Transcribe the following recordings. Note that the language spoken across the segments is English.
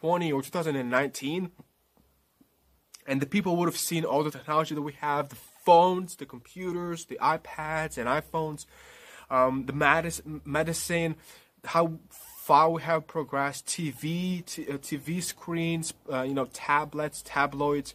2020 or 2019, and the people would have seen all the technology that we have the phones, the computers, the iPads and iPhones, um, the medicine, how far we have progressed, TV, t- uh, TV screens, uh, you know, tablets, tabloids,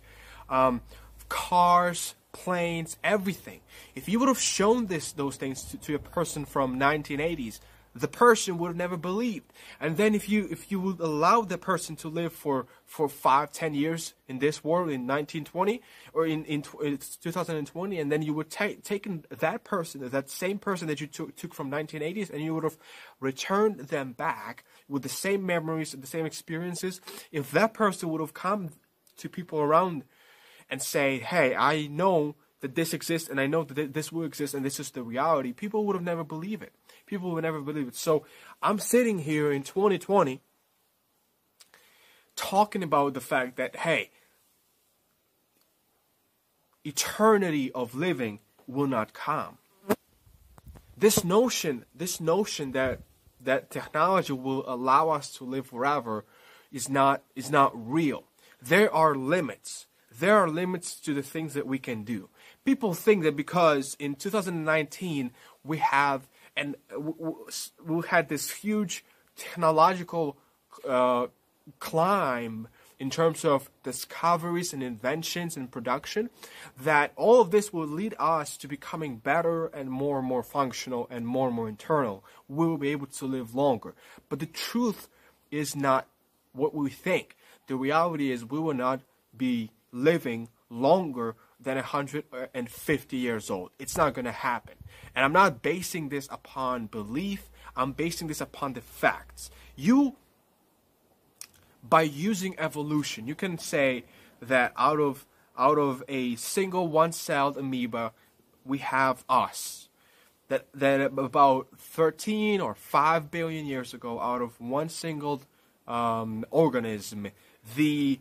um, cars, planes, everything. If you would have shown this those things to, to a person from 1980s, the person would have never believed. And then if you if you would allow the person to live for for five, ten years in this world in 1920 or in in, in 2020, and then you would take taken that person, that same person that you took took from 1980s, and you would have returned them back with the same memories, and the same experiences. If that person would have come to people around and say, "Hey, I know." That this exists, and I know that this will exist, and this is the reality. People would have never believed it people would never believe it. So I'm sitting here in 2020 talking about the fact that, hey, eternity of living will not come. This notion, this notion that that technology will allow us to live forever is not is not real. There are limits. There are limits to the things that we can do. People think that because in 2019 we have and we had this huge technological uh, climb in terms of discoveries and inventions and production that all of this will lead us to becoming better and more and more functional and more and more internal. We will be able to live longer. But the truth is not what we think. The reality is we will not be living longer than 150 years old. It's not going to happen. And I'm not basing this upon belief, I'm basing this upon the facts. You, by using evolution, you can say that out of out of a single one-celled amoeba, we have us. That that about 13 or 5 billion years ago, out of one single um, organism, the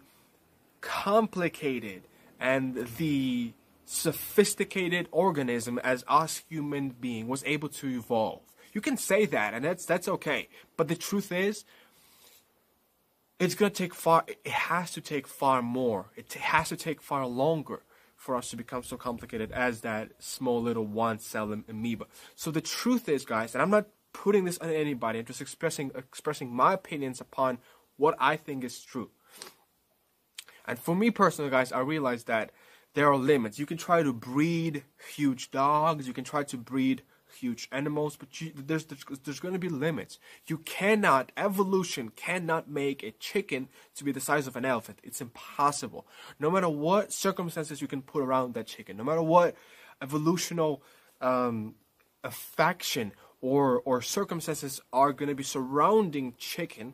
complicated and the sophisticated organism as us human being was able to evolve. You can say that, and that's that's okay. But the truth is, it's gonna take far. It has to take far more. It has to take far longer for us to become so complicated as that small little one cell amoeba. So the truth is, guys, and I'm not putting this on anybody. I'm just expressing expressing my opinions upon what I think is true. And for me personally, guys, I realized that there are limits. You can try to breed huge dogs, you can try to breed huge animals, but you, there's, there's there's going to be limits. You cannot evolution cannot make a chicken to be the size of an elephant. It's impossible. No matter what circumstances you can put around that chicken, no matter what evolutional um, affection or or circumstances are going to be surrounding chicken,